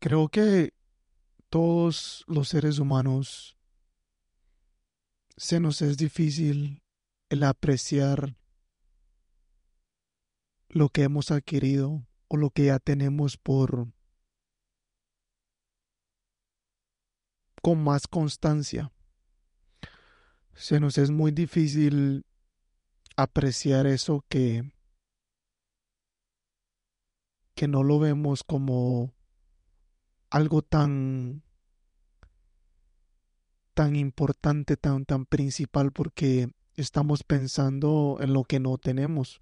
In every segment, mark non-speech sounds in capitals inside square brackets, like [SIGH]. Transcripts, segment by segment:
Creo que todos los seres humanos se nos es difícil el apreciar lo que hemos adquirido o lo que ya tenemos por con más constancia. Se nos es muy difícil apreciar eso que que no lo vemos como algo tan tan importante, tan tan principal porque estamos pensando en lo que no tenemos.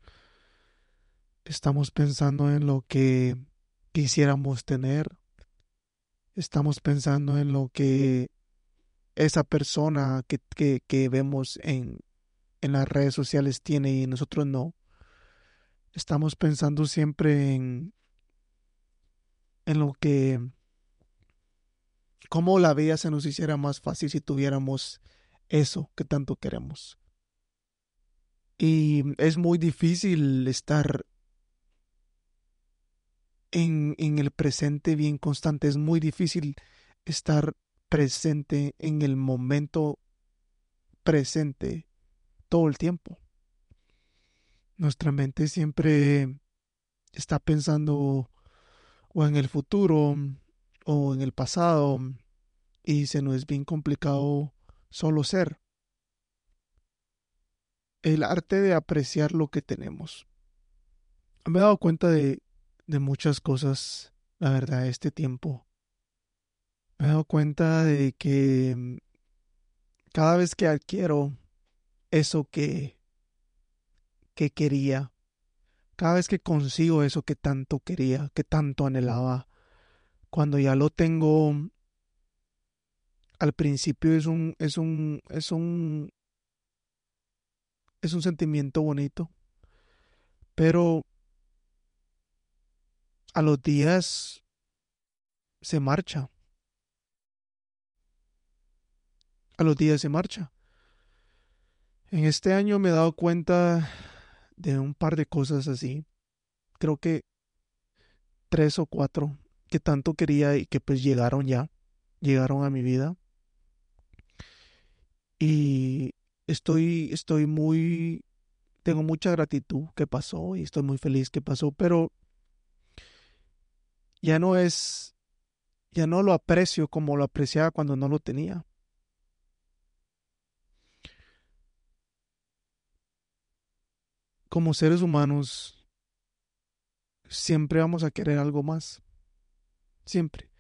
Estamos pensando en lo que quisiéramos tener. Estamos pensando en lo que esa persona que, que, que vemos en, en las redes sociales tiene y nosotros no. Estamos pensando siempre en, en lo que, cómo la vida se nos hiciera más fácil si tuviéramos eso que tanto queremos. Y es muy difícil estar en, en el presente bien constante. Es muy difícil estar presente en el momento presente todo el tiempo. Nuestra mente siempre está pensando o en el futuro o en el pasado y se nos es bien complicado solo ser. El arte de apreciar lo que tenemos. Me he dado cuenta de, de muchas cosas, la verdad, este tiempo. Me he dado cuenta de que mm, cada vez que adquiero eso que, que quería, cada vez que consigo eso que tanto quería, que tanto anhelaba, cuando ya lo tengo, al principio es un, es un, es un, es un sentimiento bonito, pero a los días se marcha. A los días se marcha. En este año me he dado cuenta de un par de cosas así. Creo que tres o cuatro que tanto quería y que pues llegaron ya, llegaron a mi vida. Y estoy, estoy muy, tengo mucha gratitud que pasó y estoy muy feliz que pasó, pero ya no es, ya no lo aprecio como lo apreciaba cuando no lo tenía. Como seres humanos, siempre vamos a querer algo más. Siempre.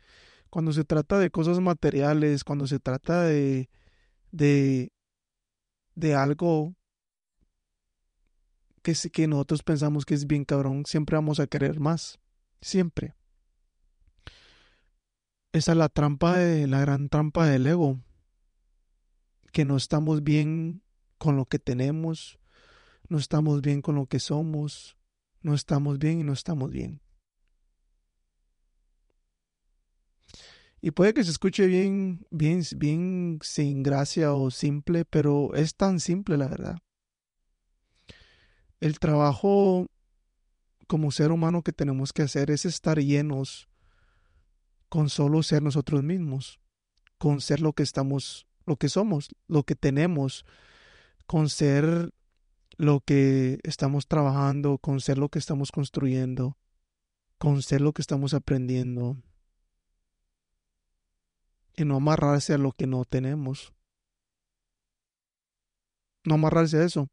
Cuando se trata de cosas materiales, cuando se trata de, de, de algo que, que nosotros pensamos que es bien cabrón, siempre vamos a querer más. Siempre. Esa es la trampa de la gran trampa del ego. Que no estamos bien con lo que tenemos, no estamos bien con lo que somos, no estamos bien y no estamos bien. Y puede que se escuche bien, bien, bien sin gracia o simple, pero es tan simple la verdad. El trabajo como ser humano que tenemos que hacer es estar llenos con solo ser nosotros mismos, con ser lo que estamos, lo que somos, lo que tenemos, con ser lo que estamos trabajando, con ser lo que estamos construyendo, con ser lo que estamos aprendiendo. Y no amarrarse a lo que no tenemos. No amarrarse a eso.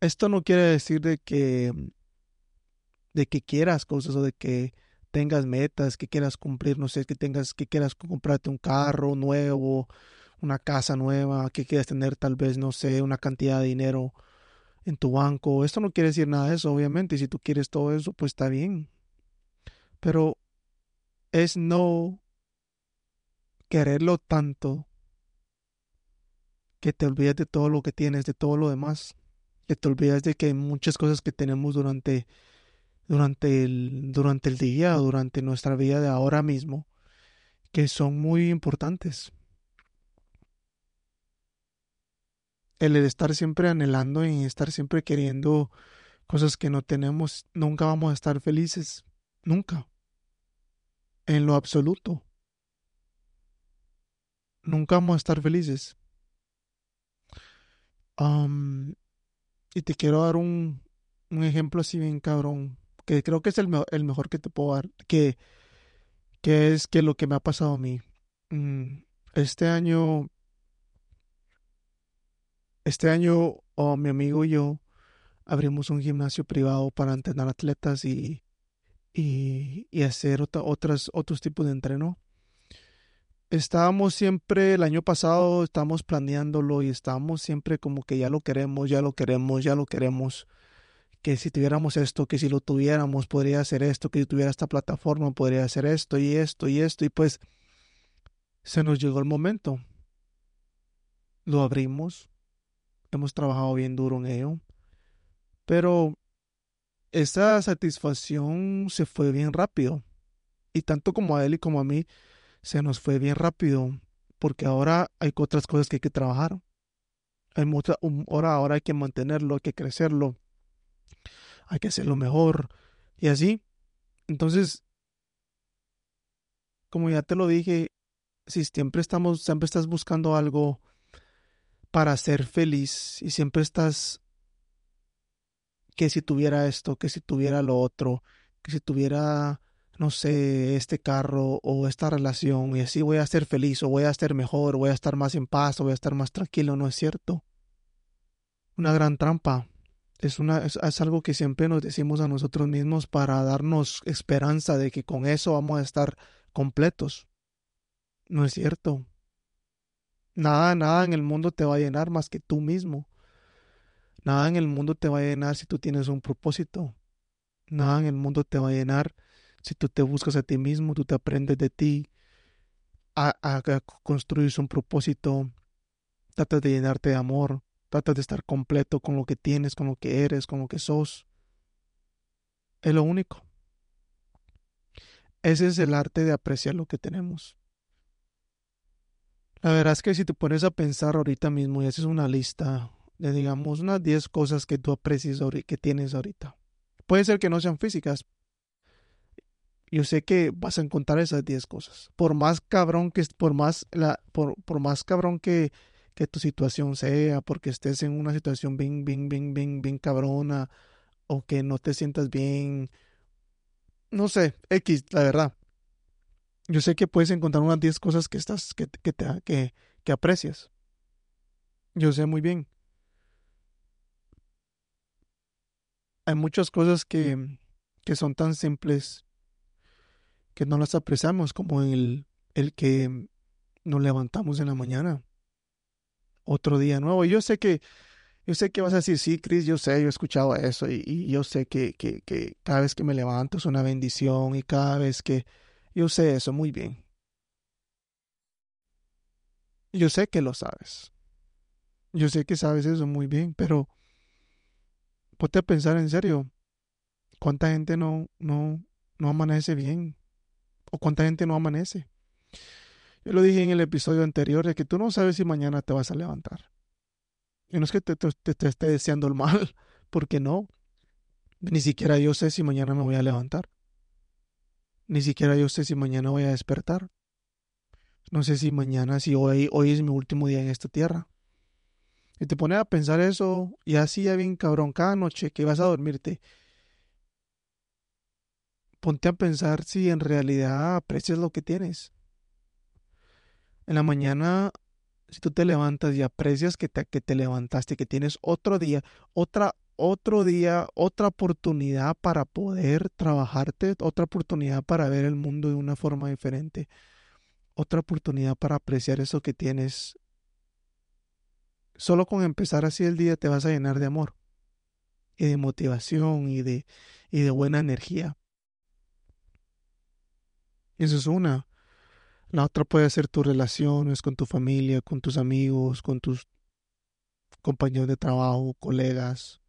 Esto no quiere decir de que de que quieras cosas o de que tengas metas que quieras cumplir, no sé, que tengas, que quieras comprarte un carro nuevo, una casa nueva, que quieras tener tal vez, no sé, una cantidad de dinero en tu banco. Esto no quiere decir nada de eso, obviamente. Y si tú quieres todo eso, pues está bien. Pero es no quererlo tanto que te olvides de todo lo que tienes, de todo lo demás. Que te olvides de que hay muchas cosas que tenemos durante durante el, durante el día durante nuestra vida de ahora mismo que son muy importantes. El estar siempre anhelando y estar siempre queriendo cosas que no tenemos, nunca vamos a estar felices, nunca. en lo absoluto. Nunca vamos a estar felices. Y te quiero dar un, un ejemplo así bien cabrón, que creo que es el, el mejor que te puedo dar, que, que es que lo que me ha pasado a mí. Mm, este año, este año, mi amigo y yo abrimos un gimnasio privado para entrenar atletas y, y, y hacer otra- otras, otros tipos de entreno. Estábamos siempre, el año pasado, estábamos planeándolo y estábamos siempre como que ya lo queremos, ya lo queremos, ya lo queremos. Que si tuviéramos esto, que si lo tuviéramos, podría hacer esto, que si tuviera esta plataforma, podría hacer esto y esto y esto. Y pues se nos llegó el momento. Lo abrimos, hemos trabajado bien duro en ello, pero esa satisfacción se fue bien rápido. Y tanto como a él y como a mí, se nos fue bien rápido, porque ahora hay otras cosas que hay que trabajar. Hay mucha, ahora, ahora hay que mantenerlo, hay que crecerlo, hay que hacerlo mejor y así. Entonces, como ya te lo dije, si siempre estamos, siempre estás buscando algo para ser feliz y siempre estás que si tuviera esto, que si tuviera lo otro, que si tuviera, no sé, este carro o esta relación y así voy a ser feliz o voy a estar mejor, voy a estar más en paz o voy a estar más tranquilo, no es cierto. Una gran trampa. Es, una, es algo que siempre nos decimos a nosotros mismos para darnos esperanza de que con eso vamos a estar completos. No es cierto. Nada, nada en el mundo te va a llenar más que tú mismo. Nada en el mundo te va a llenar si tú tienes un propósito. Nada en el mundo te va a llenar si tú te buscas a ti mismo, tú te aprendes de ti, a, un propósito, tratas de llenarte de amor, tratas de estar completo con lo que tienes, con lo que eres, con lo que sos. Es lo único. Ese es el arte de apreciar lo que tenemos. La verdad es que si te pones a pensar ahorita mismo y haces una lista de, digamos, unas 10 cosas que tú aprecias que tienes ahorita. Puede ser que no sean físicas. Yo sé que vas a encontrar esas 10 cosas. Por más cabrón que por más la por, por más cabrón que, que tu situación sea, porque estés en una situación bien, bien, bien, bien, bien cabrona, o que no te sientas bien. No sé, X, la verdad. Yo sé que puedes encontrar unas 10 cosas que estás, que, que, te, que, que aprecias. Yo sé muy bien. Hay muchas cosas que, que son tan simples que no las apreciamos como el, el que nos levantamos en la mañana. Otro día nuevo. Y yo sé que, yo sé que vas a decir, sí, Chris, yo sé, yo he escuchado eso y, yo sé que, que, que cada vez que me levanto es una bendición y cada vez que yo sé eso muy bien. Yo sé que lo sabes. Yo sé que sabes eso muy bien, pero ponte a pensar en serio, ¿cuánta gente no, no, no amanece bien? ¿O cuánta gente no amanece? Yo lo dije en el episodio anterior de que tú no sabes si mañana te vas a levantar. Y no es que te, te, te esté deseando el mal, [LAUGHS] porque no. Ni siquiera yo sé si mañana me voy a levantar. Ni siquiera yo sé si mañana voy a despertar. No sé si mañana, si hoy, hoy es mi último día en esta tierra. Y te pones a pensar eso, y así ya bien cabrón, cada noche que vas a dormirte, ponte a pensar si en realidad aprecias lo que tienes. En la mañana, si tú te levantas y aprecias que te, que te levantaste, que tienes otro día, otra, otro día, otra oportunidad para poder trabajarte, otra oportunidad para ver el mundo de una forma diferente, otra oportunidad para apreciar eso que tienes. Solo con empezar así el día te vas a llenar de amor y de motivación y de, y de buena energía. Eso es una. La otra puede ser tus relaciones con tu familia, con tus amigos, con tus compañeros de trabajo, colegas.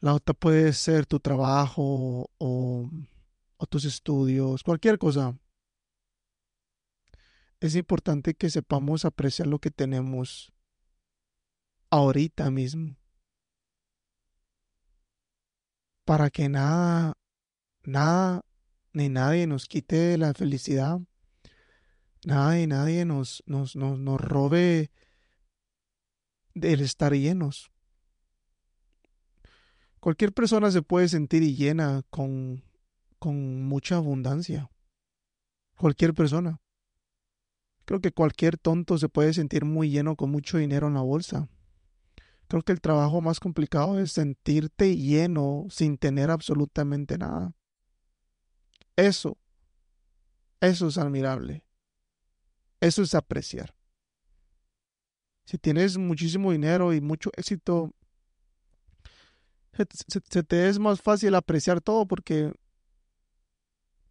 La otra puede ser tu trabajo o, o tus estudios, cualquier cosa. Es importante que sepamos apreciar lo que tenemos ahorita mismo. Para que nada, nada ni nadie nos quite la felicidad. Nadie, nadie nos, nos, nos, nos robe del estar llenos. Cualquier persona se puede sentir llena con, con mucha abundancia. Cualquier persona. Creo que cualquier tonto se puede sentir muy lleno con mucho dinero en la bolsa. Creo que el trabajo más complicado es sentirte lleno sin tener absolutamente nada. Eso, eso es admirable. Eso es apreciar. Si tienes muchísimo dinero y mucho éxito, se, te es más fácil apreciar todo porque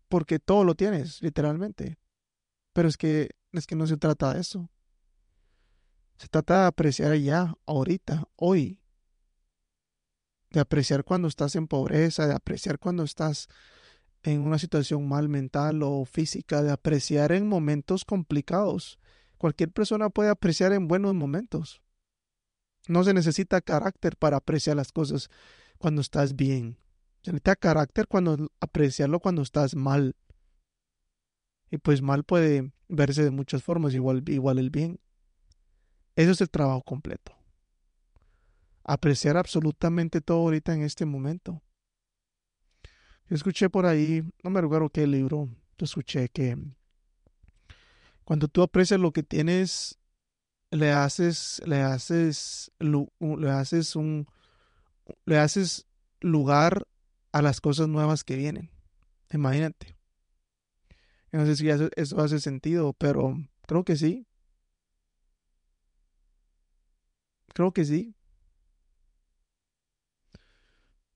porque todo lo tienes, literalmente. Pero es que es que no se trata de eso. Se trata de apreciar ya, ahorita, hoy. De apreciar cuando estás en pobreza, de apreciar cuando estás en una situación mal mental o física, de apreciar en momentos complicados. Cualquier persona puede apreciar en buenos momentos. No se necesita carácter para apreciar las cosas cuando estás bien. Se necesita carácter cuando apreciarlo cuando estás mal. Y pues mal puede verse de muchas formas, igual, igual el bien. Eso es el trabajo completo. Apreciar absolutamente todo ahorita en este momento. Yo escuché por ahí, no me recuerdo qué libro, yo escuché que cuando tú aprecias lo que tienes, le haces, le haces, le haces un, le haces lugar a las cosas nuevas que vienen. Imagínate. No sé si eso, hace sentido, pero creo que sí. Creo que sí.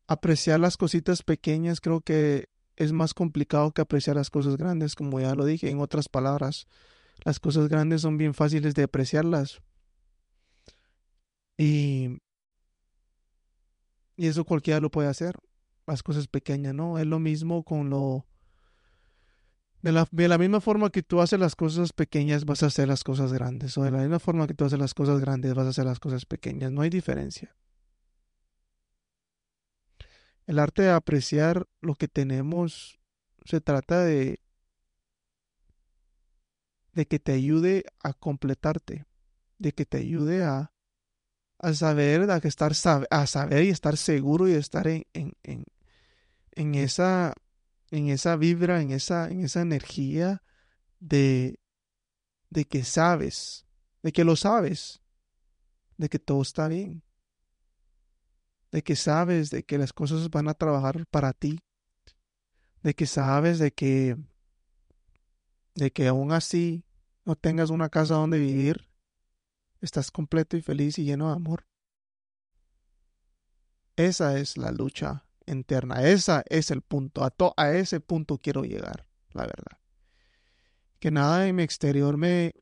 Apreciar las cositas pequeñas creo que es más complicado que apreciar las cosas grandes, como ya lo dije. En otras palabras, las cosas grandes son bien fáciles de apreciarlas. Y y eso cualquiera lo puede hacer. Las cosas pequeñas, ¿no? Es lo mismo con lo... De la, de la misma forma que tú haces las cosas pequeñas, vas a hacer las cosas grandes. O de la misma forma que tú haces las cosas grandes, vas a hacer las cosas pequeñas. No hay diferencia. El arte de apreciar lo que tenemos se trata de de que te ayude a completarte, de que te ayude a, a saber, a, estar, a saber y estar seguro y estar en, en, en, esa, en esa vibra, en esa, en esa energía de, de que sabes, de que lo sabes, de que todo está bien, de que sabes de que las cosas van a trabajar para ti, de que sabes de que, de que aún así no tengas una casa donde vivir, estás completo y feliz y lleno de amor. Esa es la lucha interna, esa es el punto, a, a ese punto quiero llegar, la verdad. Que nada en mi exterior me,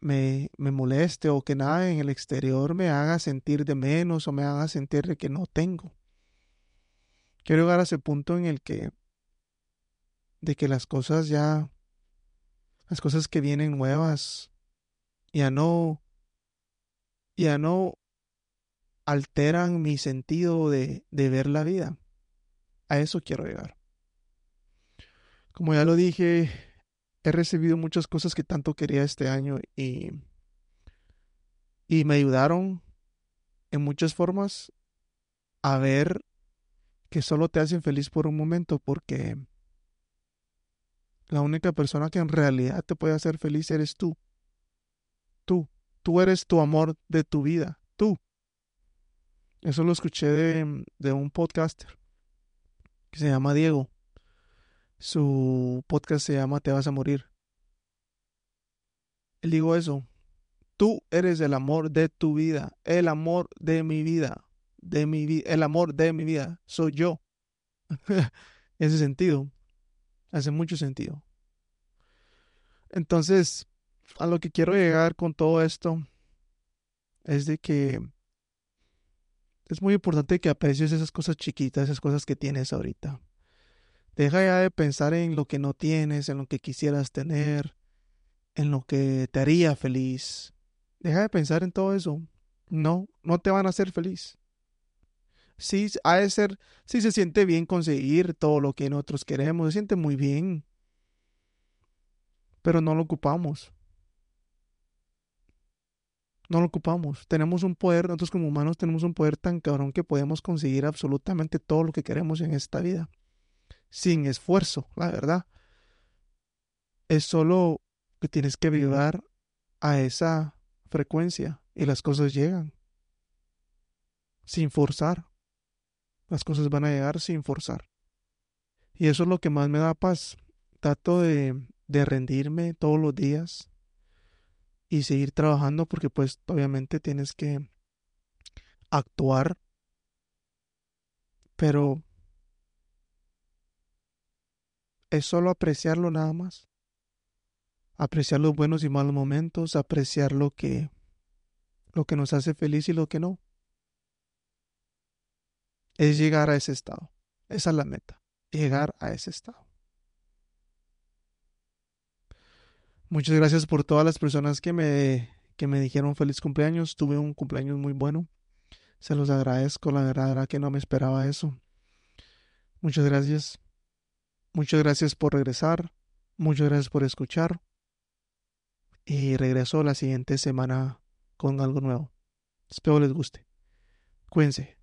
me, me moleste o que nada en el exterior me haga sentir de menos o me haga sentir de que no tengo. Quiero llegar a ese punto en el que de que las cosas ya las cosas que vienen nuevas ya no, ya no alteran mi sentido de, de ver la vida. A eso quiero llegar. Como ya lo dije, he recibido muchas cosas que tanto quería este año y, y me ayudaron en muchas formas a ver que solo te hacen feliz por un momento porque la única persona que en realidad te puede hacer feliz eres tú tú. Tú eres tu amor de tu vida. Tú. Eso lo escuché de, un podcaster que se llama Diego. Su podcast se llama Te vas a morir. Él digo eso. Tú eres el amor de tu vida, el amor de mi vida, de mi vida, el amor de mi vida. Soy yo. [LAUGHS] Ese sentido. Hace mucho sentido. Entonces, a lo que quiero llegar con todo esto es de que es muy importante que aprecies esas cosas chiquitas, esas cosas que tienes ahorita. Deja ya de pensar en lo que no tienes, en lo que quisieras tener, en lo que te haría feliz. Deja de pensar en todo eso. No, no te van a hacer feliz. sí, ha ser, sí se siente bien conseguir todo lo que nosotros queremos, se siente muy bien, pero no lo ocupamos. No lo ocupamos. Tenemos un poder, nosotros como humanos tenemos un poder tan cabrón que podemos conseguir absolutamente todo lo que queremos en esta vida. Sin esfuerzo, la verdad. Es solo que tienes que vibrar a esa frecuencia y las cosas llegan. Sin forzar. Las cosas van a llegar sin forzar. Y eso es lo que más me da paz. Trato de, de rendirme todos los días y seguir trabajando porque pues obviamente tienes que actuar. Pero es solo apreciarlo nada más. Apreciar los buenos y malos momentos, apreciar lo que lo que nos hace feliz y lo que no. Es llegar a ese estado. Esa es la meta, llegar a ese estado. Muchas gracias por todas las personas que me, que me dijeron feliz cumpleaños. Tuve un cumpleaños muy bueno. Se los agradezco, la verdad que no me esperaba eso. Muchas gracias. Muchas gracias por regresar. Muchas gracias por escuchar. Y regreso la siguiente semana con algo nuevo. Espero les guste. Cuídense.